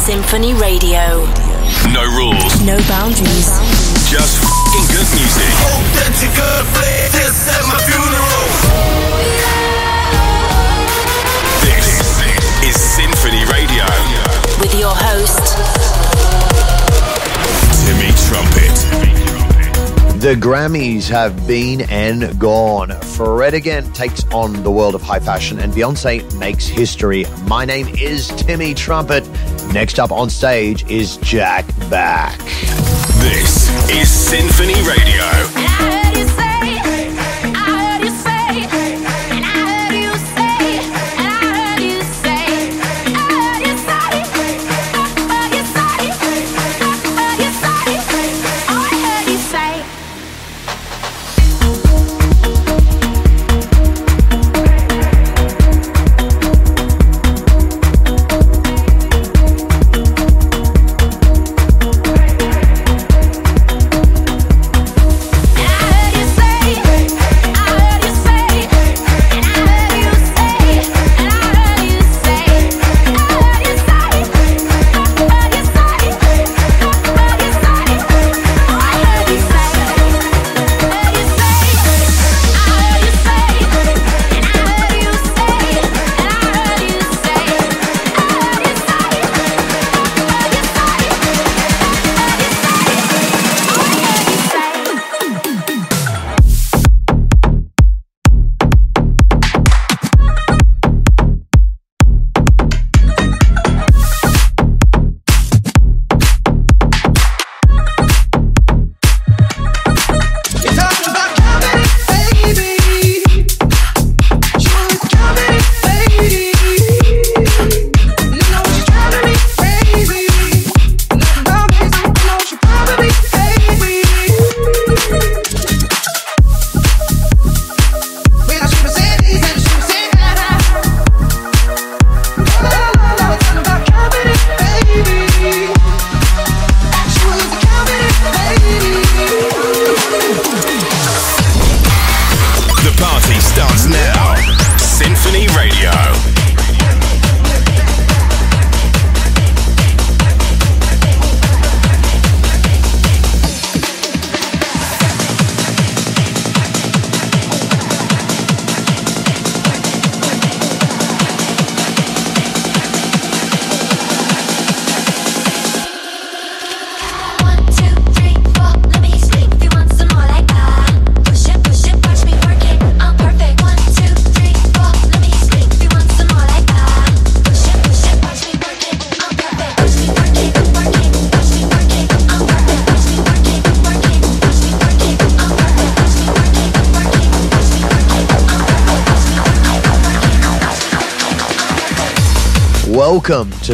Sinphony Radio. No rules. No boundaries. Just f***ing good music. Authentic. This my funeral. This is Sinphony Radio. With your host, Timmy Trumpet. The Grammys have been and gone. Fred again takes on the world of high fashion, and Beyonce makes history. My name is Timmy Trumpet. Next up on stage is Jack Back. This is Sinphony Radio.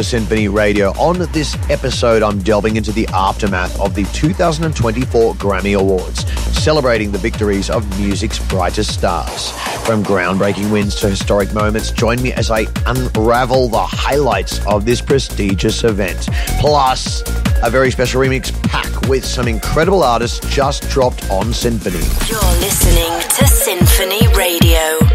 to Radio. On this episode, I'm delving into the aftermath of the 2024 Grammy Awards, celebrating the victories of music's brightest stars. From groundbreaking wins to historic moments, join me as I unravel the highlights of this prestigious event. Plus, a very special remix pack with some incredible artists just dropped on Sinphony. You're listening to Sinphony Radio.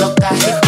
loca.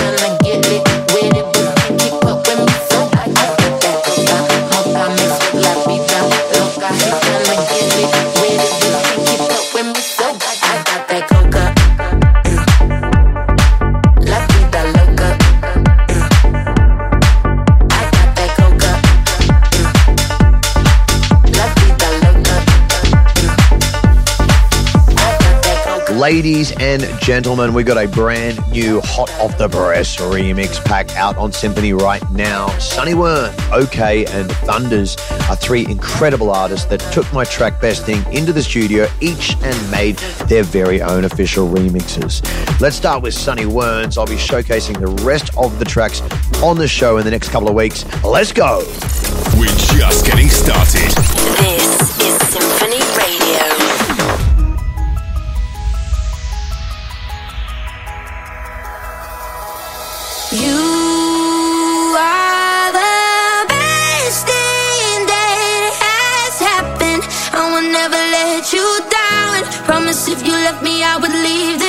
Ladies and gentlemen, we got a brand new hot off the press remix pack out on Sinphony right now. Sonny Wern, OK, and Thunders are three incredible artists that took my track Best Thing into the studio each and made their very own official remixes. Let's start with Sonny Werns. I'll be showcasing the rest of the tracks on the show in the next couple of weeks. Let's go. We're just getting started. I would leave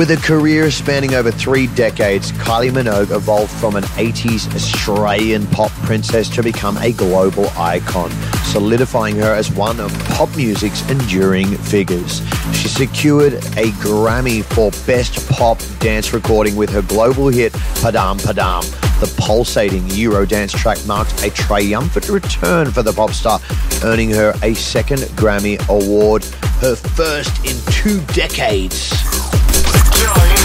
With a career spanning over three decades, Kylie Minogue evolved from an 80s Australian pop princess to become a global icon, solidifying her as one of pop music's enduring figures. She secured a Grammy for Best Pop Dance Recording with her global hit Padam Padam. The pulsating Eurodance track marked a triumphant return for the pop star, earning her a second Grammy Award, her first in two decades joy.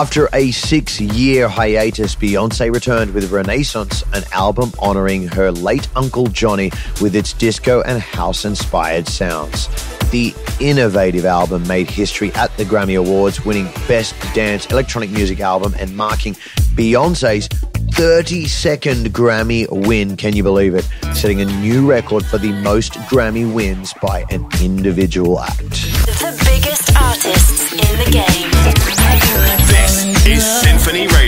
After a six year hiatus, Beyonce returned with Renaissance, an album honoring her late Uncle Johnny with its disco and house inspired sounds. The innovative album made history at the Grammy Awards, winning Best Dance Electronic Music Album and marking Beyonce's 32nd Grammy win. Can you believe it? Setting a new record for the most Grammy wins by an individual act. The biggest artists in the game symphony.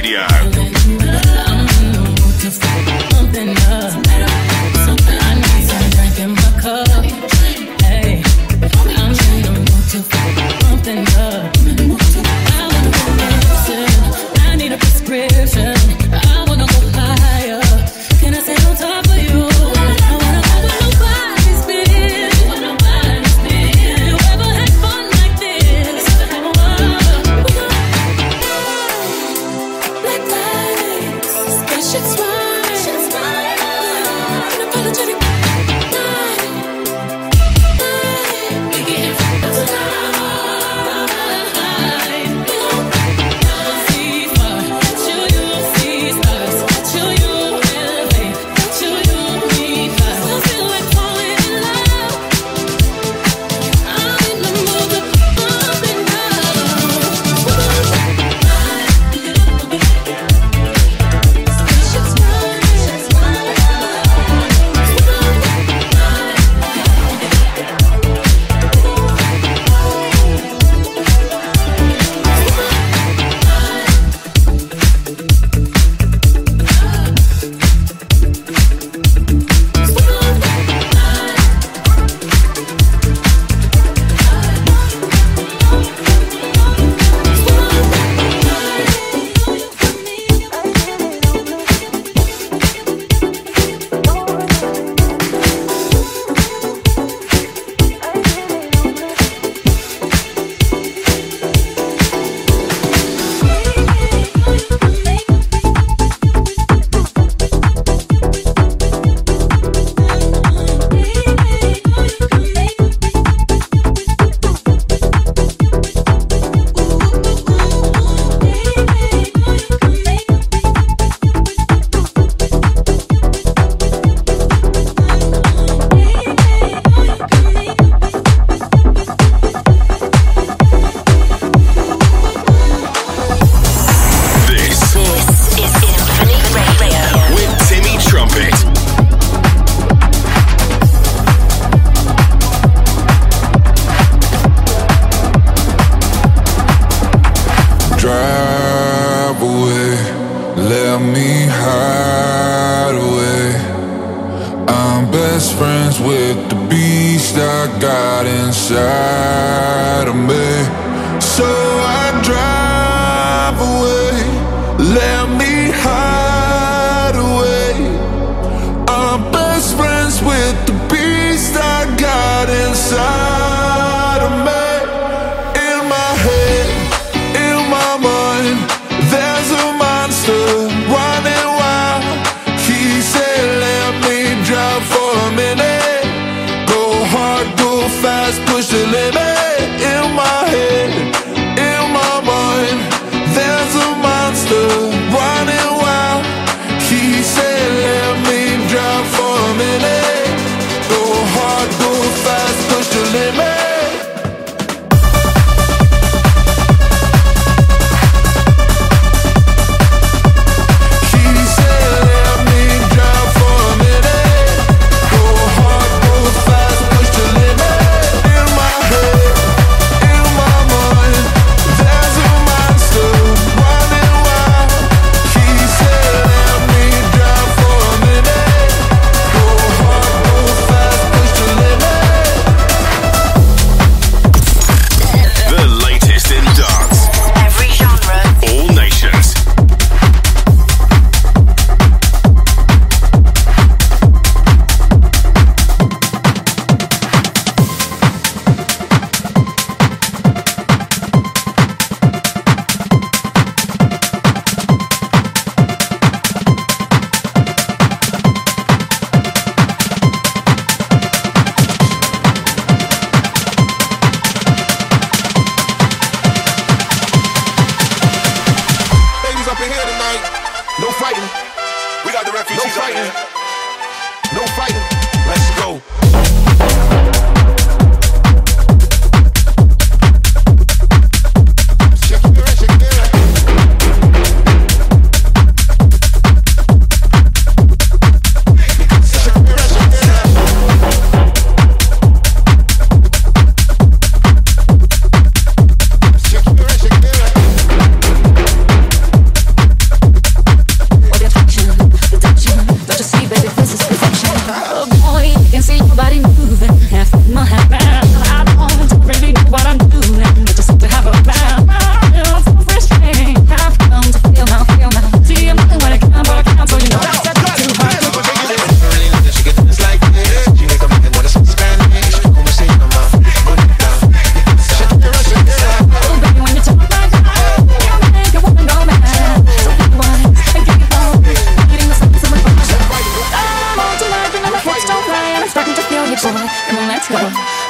come on, let's go.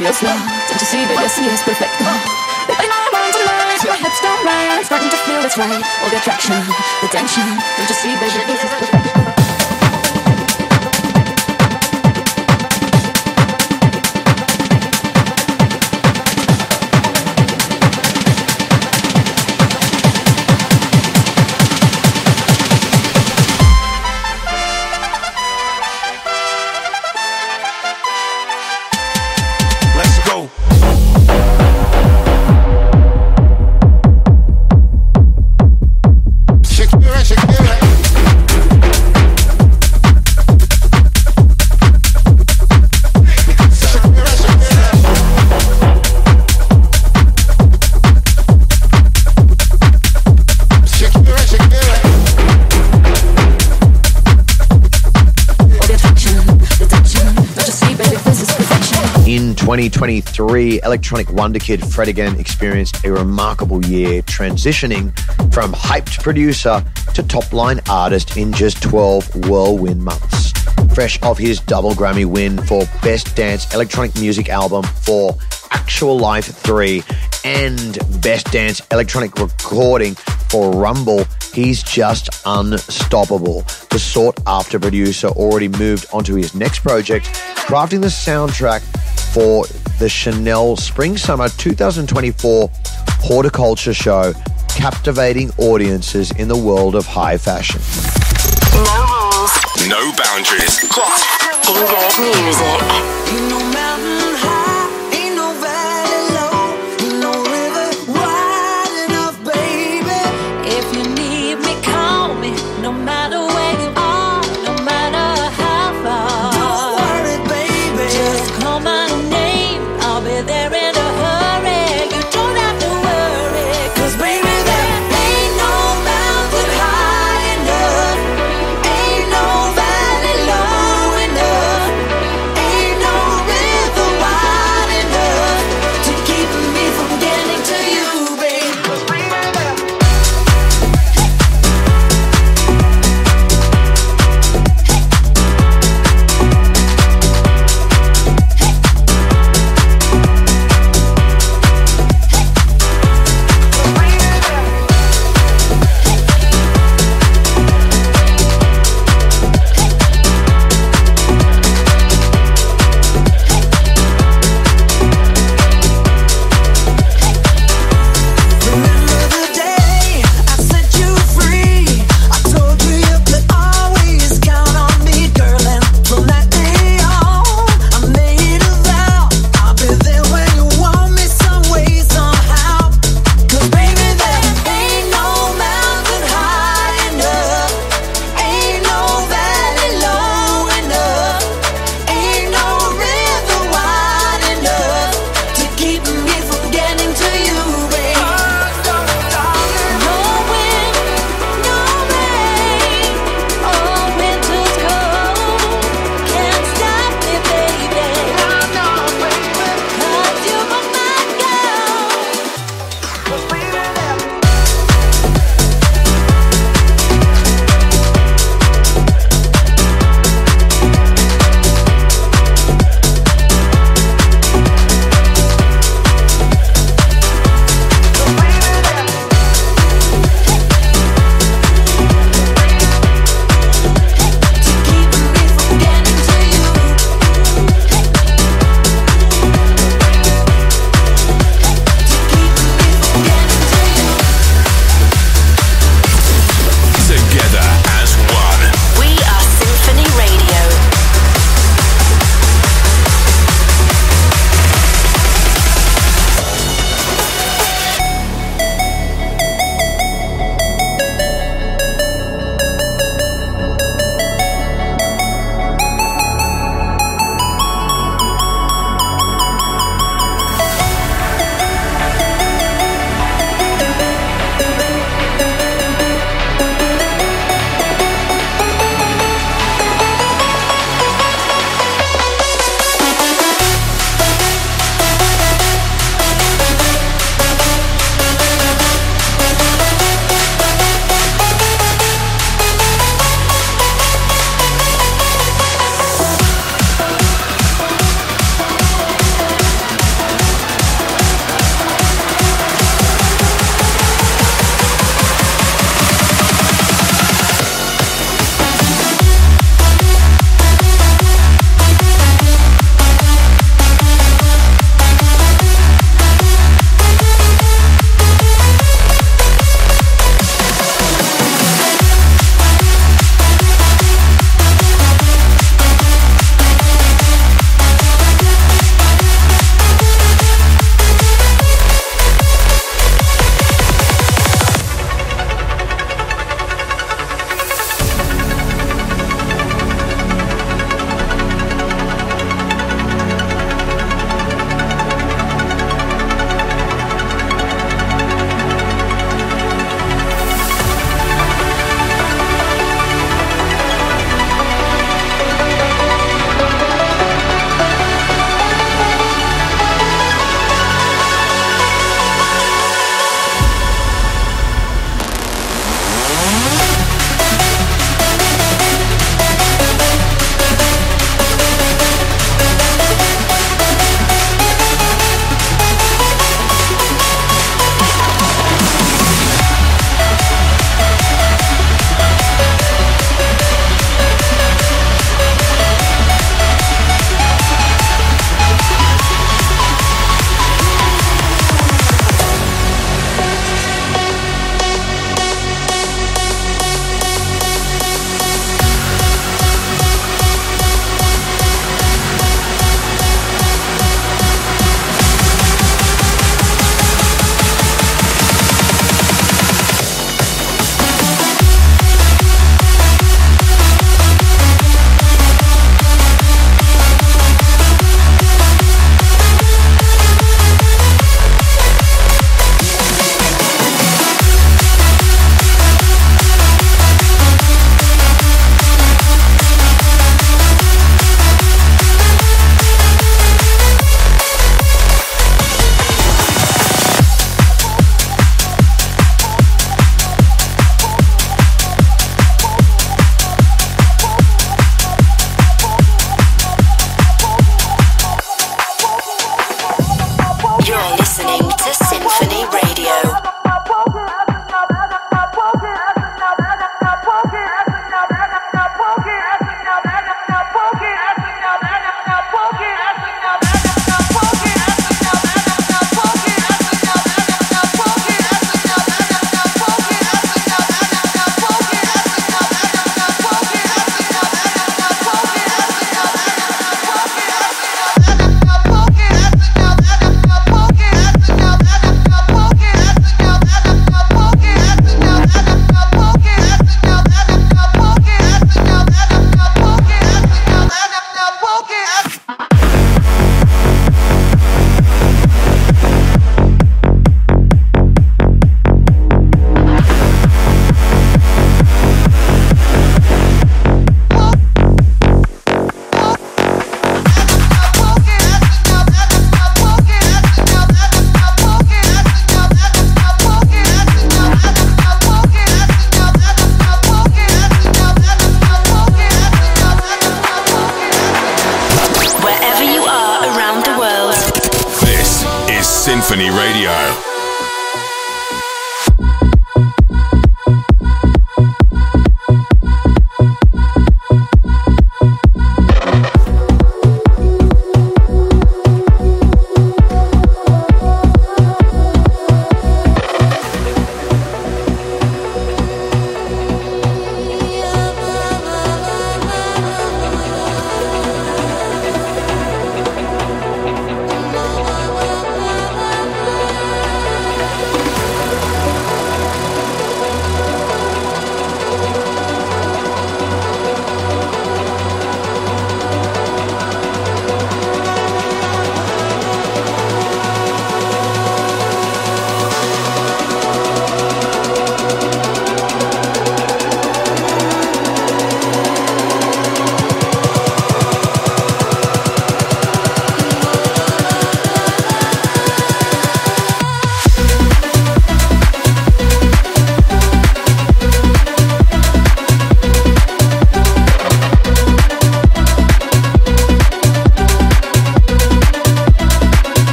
Real slow, don't you see that your skin is perfect? Baby, now I'm on to life, my hips don't lie. I'm starting to feel it's right. All the attraction, the tension, don't you see, baby, this is perfect. the electronic wonder kid Fred again experienced a remarkable year transitioning from hyped producer to top line artist in just 12 whirlwind months. Fresh off his double Grammy win for Best Dance Electronic Music Album for Actual Life 3 and Best Dance Electronic Recording for Rumble, he's just unstoppable. The sought after producer already moved onto his next project, crafting the soundtrack for the Chanel Spring Summer 2024 Haute Couture Show, captivating audiences in the world of high fashion. No rules, no boundaries. Just English music.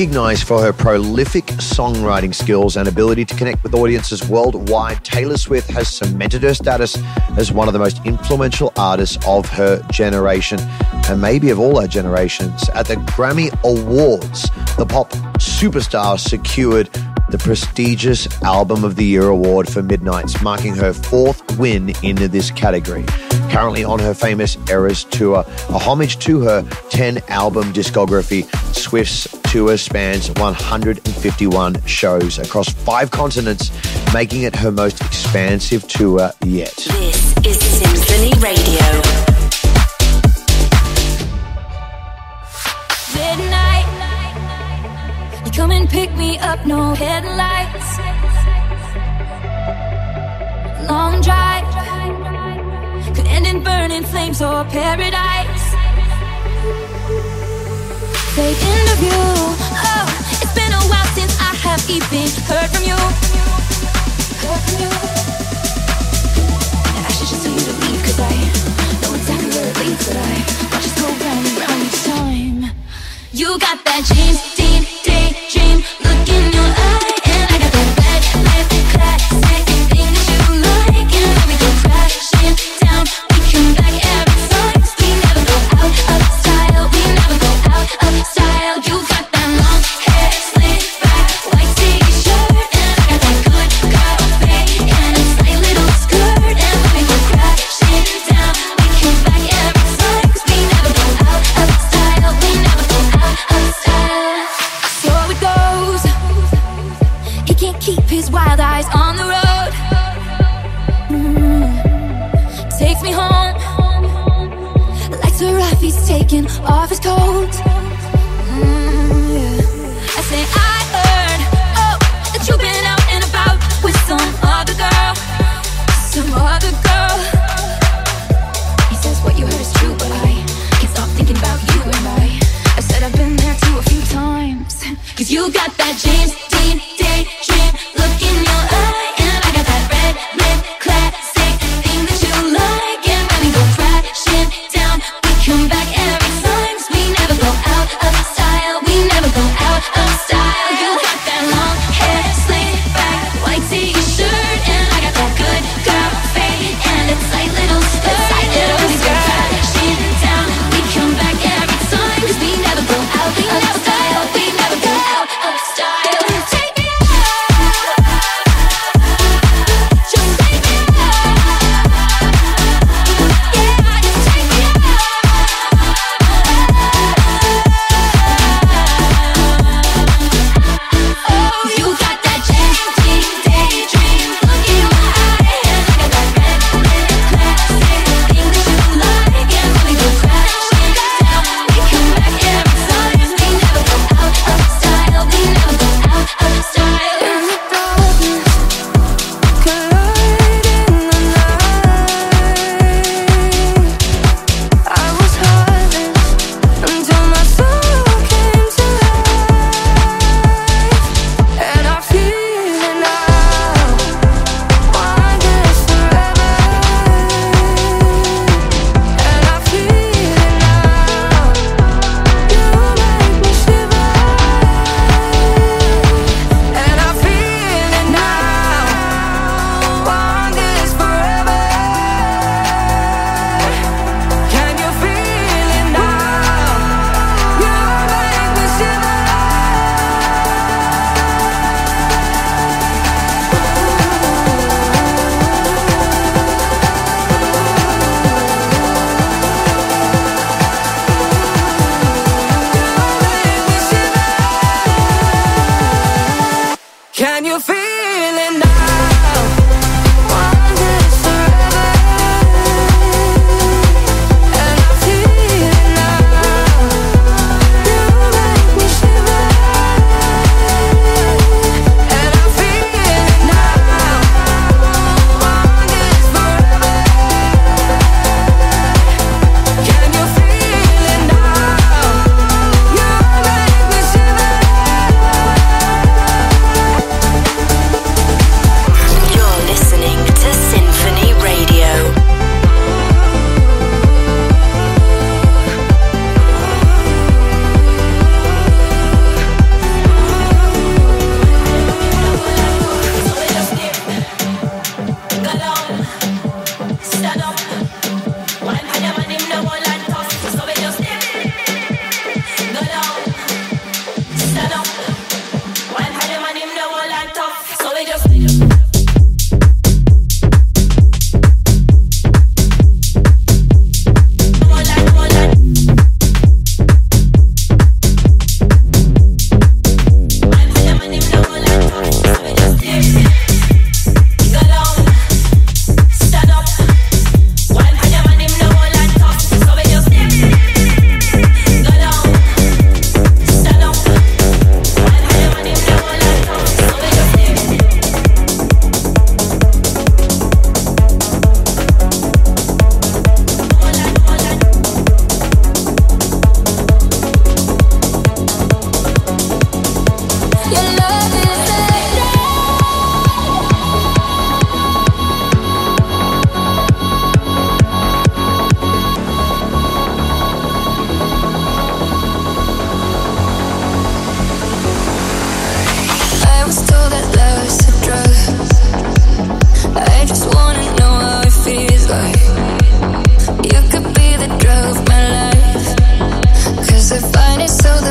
Recognized for her prolific songwriting skills and ability to connect with audiences worldwide, Taylor Swift has cemented her status as one of the most influential artists of her generation, and maybe of all our generations. At the Grammy Awards, the pop superstar secured the prestigious Album of the Year award for Midnights, marking her fourth win in this category. Currently on her famous Eras tour, a homage to her 10 album discography, Swift's tour spans 151 shows across five continents, making it her most expansive tour yet. This is Sinphony Radio. Midnight, come and pick me up, no headlights. Long drive could end in burning flames or paradise. Oh, it's been a while since I have even heard from you. I should just tell you to I know exactly where but I go round and round each time. You got that dream,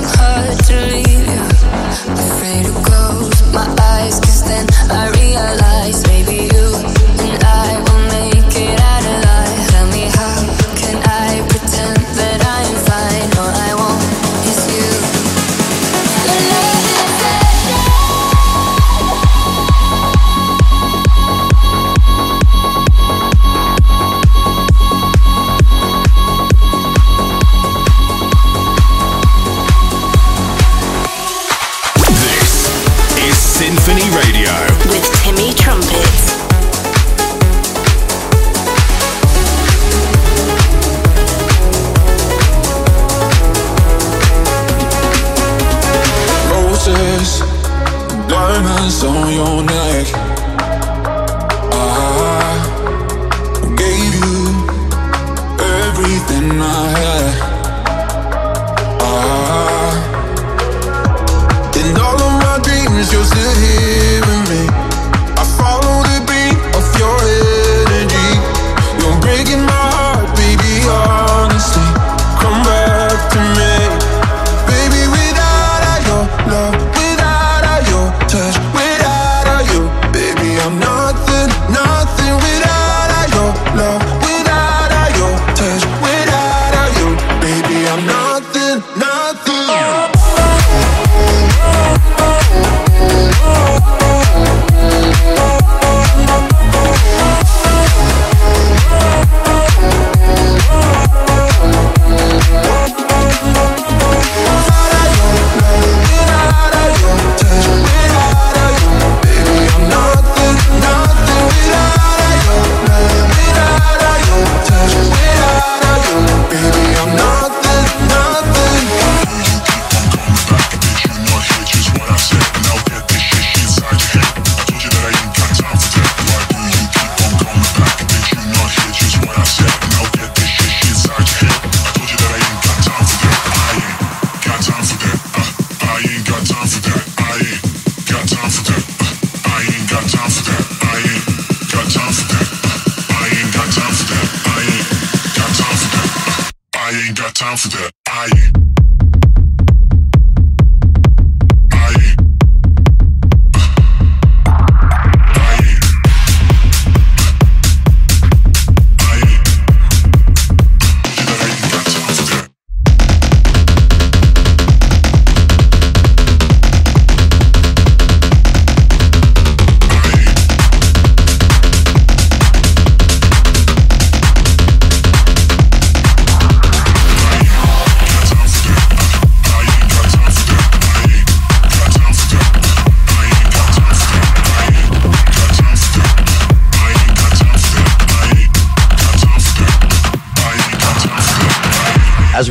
hard to leave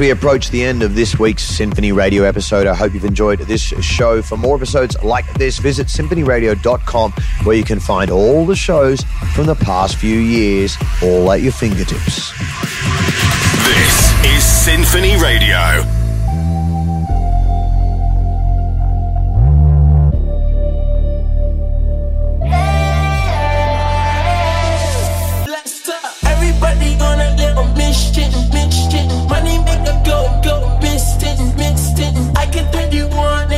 we approach the end of this week's Sinphony Radio episode. I hope you've enjoyed this show. For more episodes like this, visit sinphonyradio.com where you can find all the shows from the past few years all at your fingertips. This is Sinphony Radio. mixed it, mixed it. I can tell you want.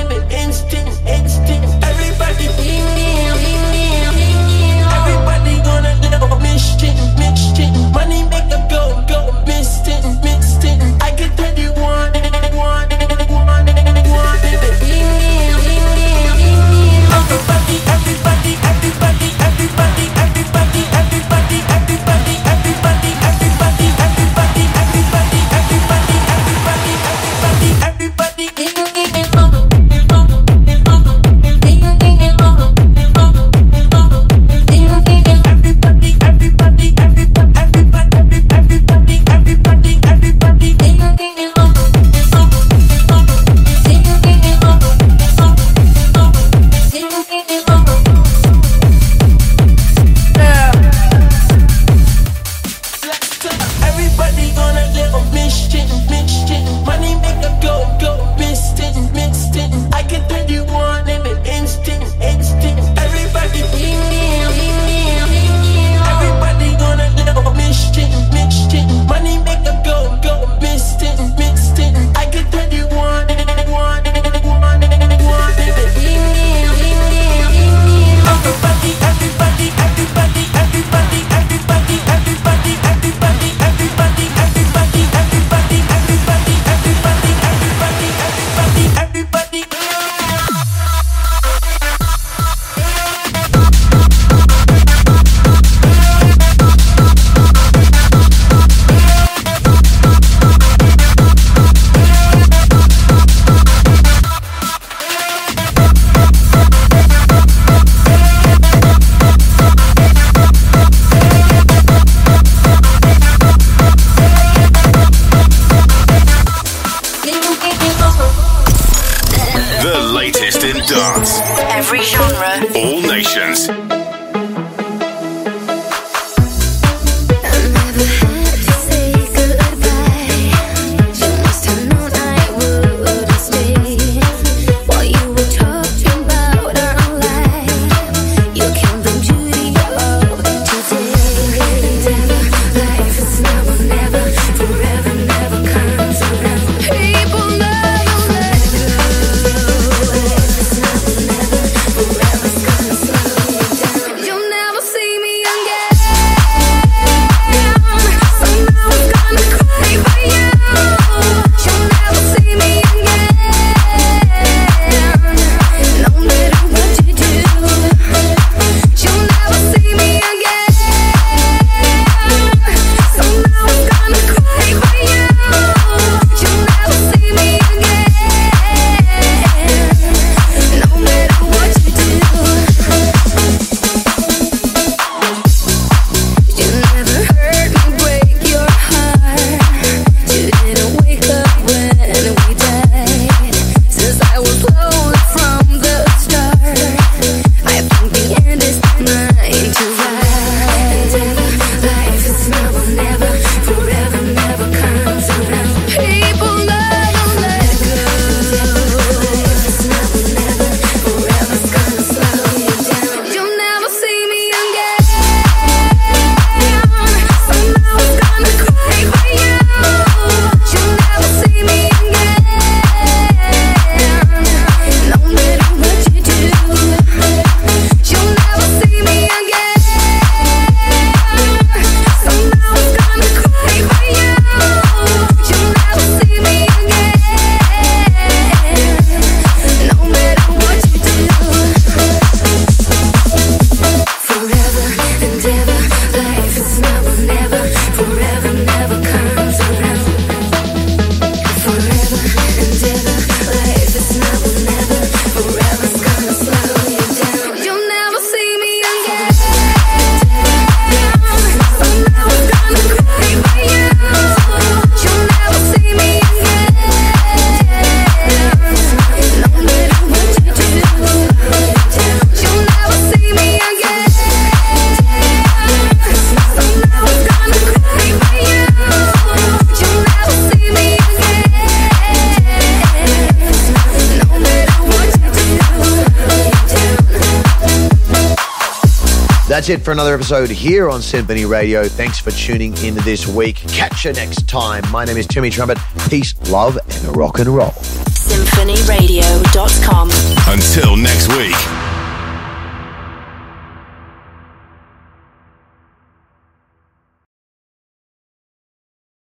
It for another episode here on Sinphony Radio. Thanks for tuning in this week. Catch you next time. My name is Timmy Trumpet. Peace, love, and rock and roll. SinphonyRadio.com. Until next week.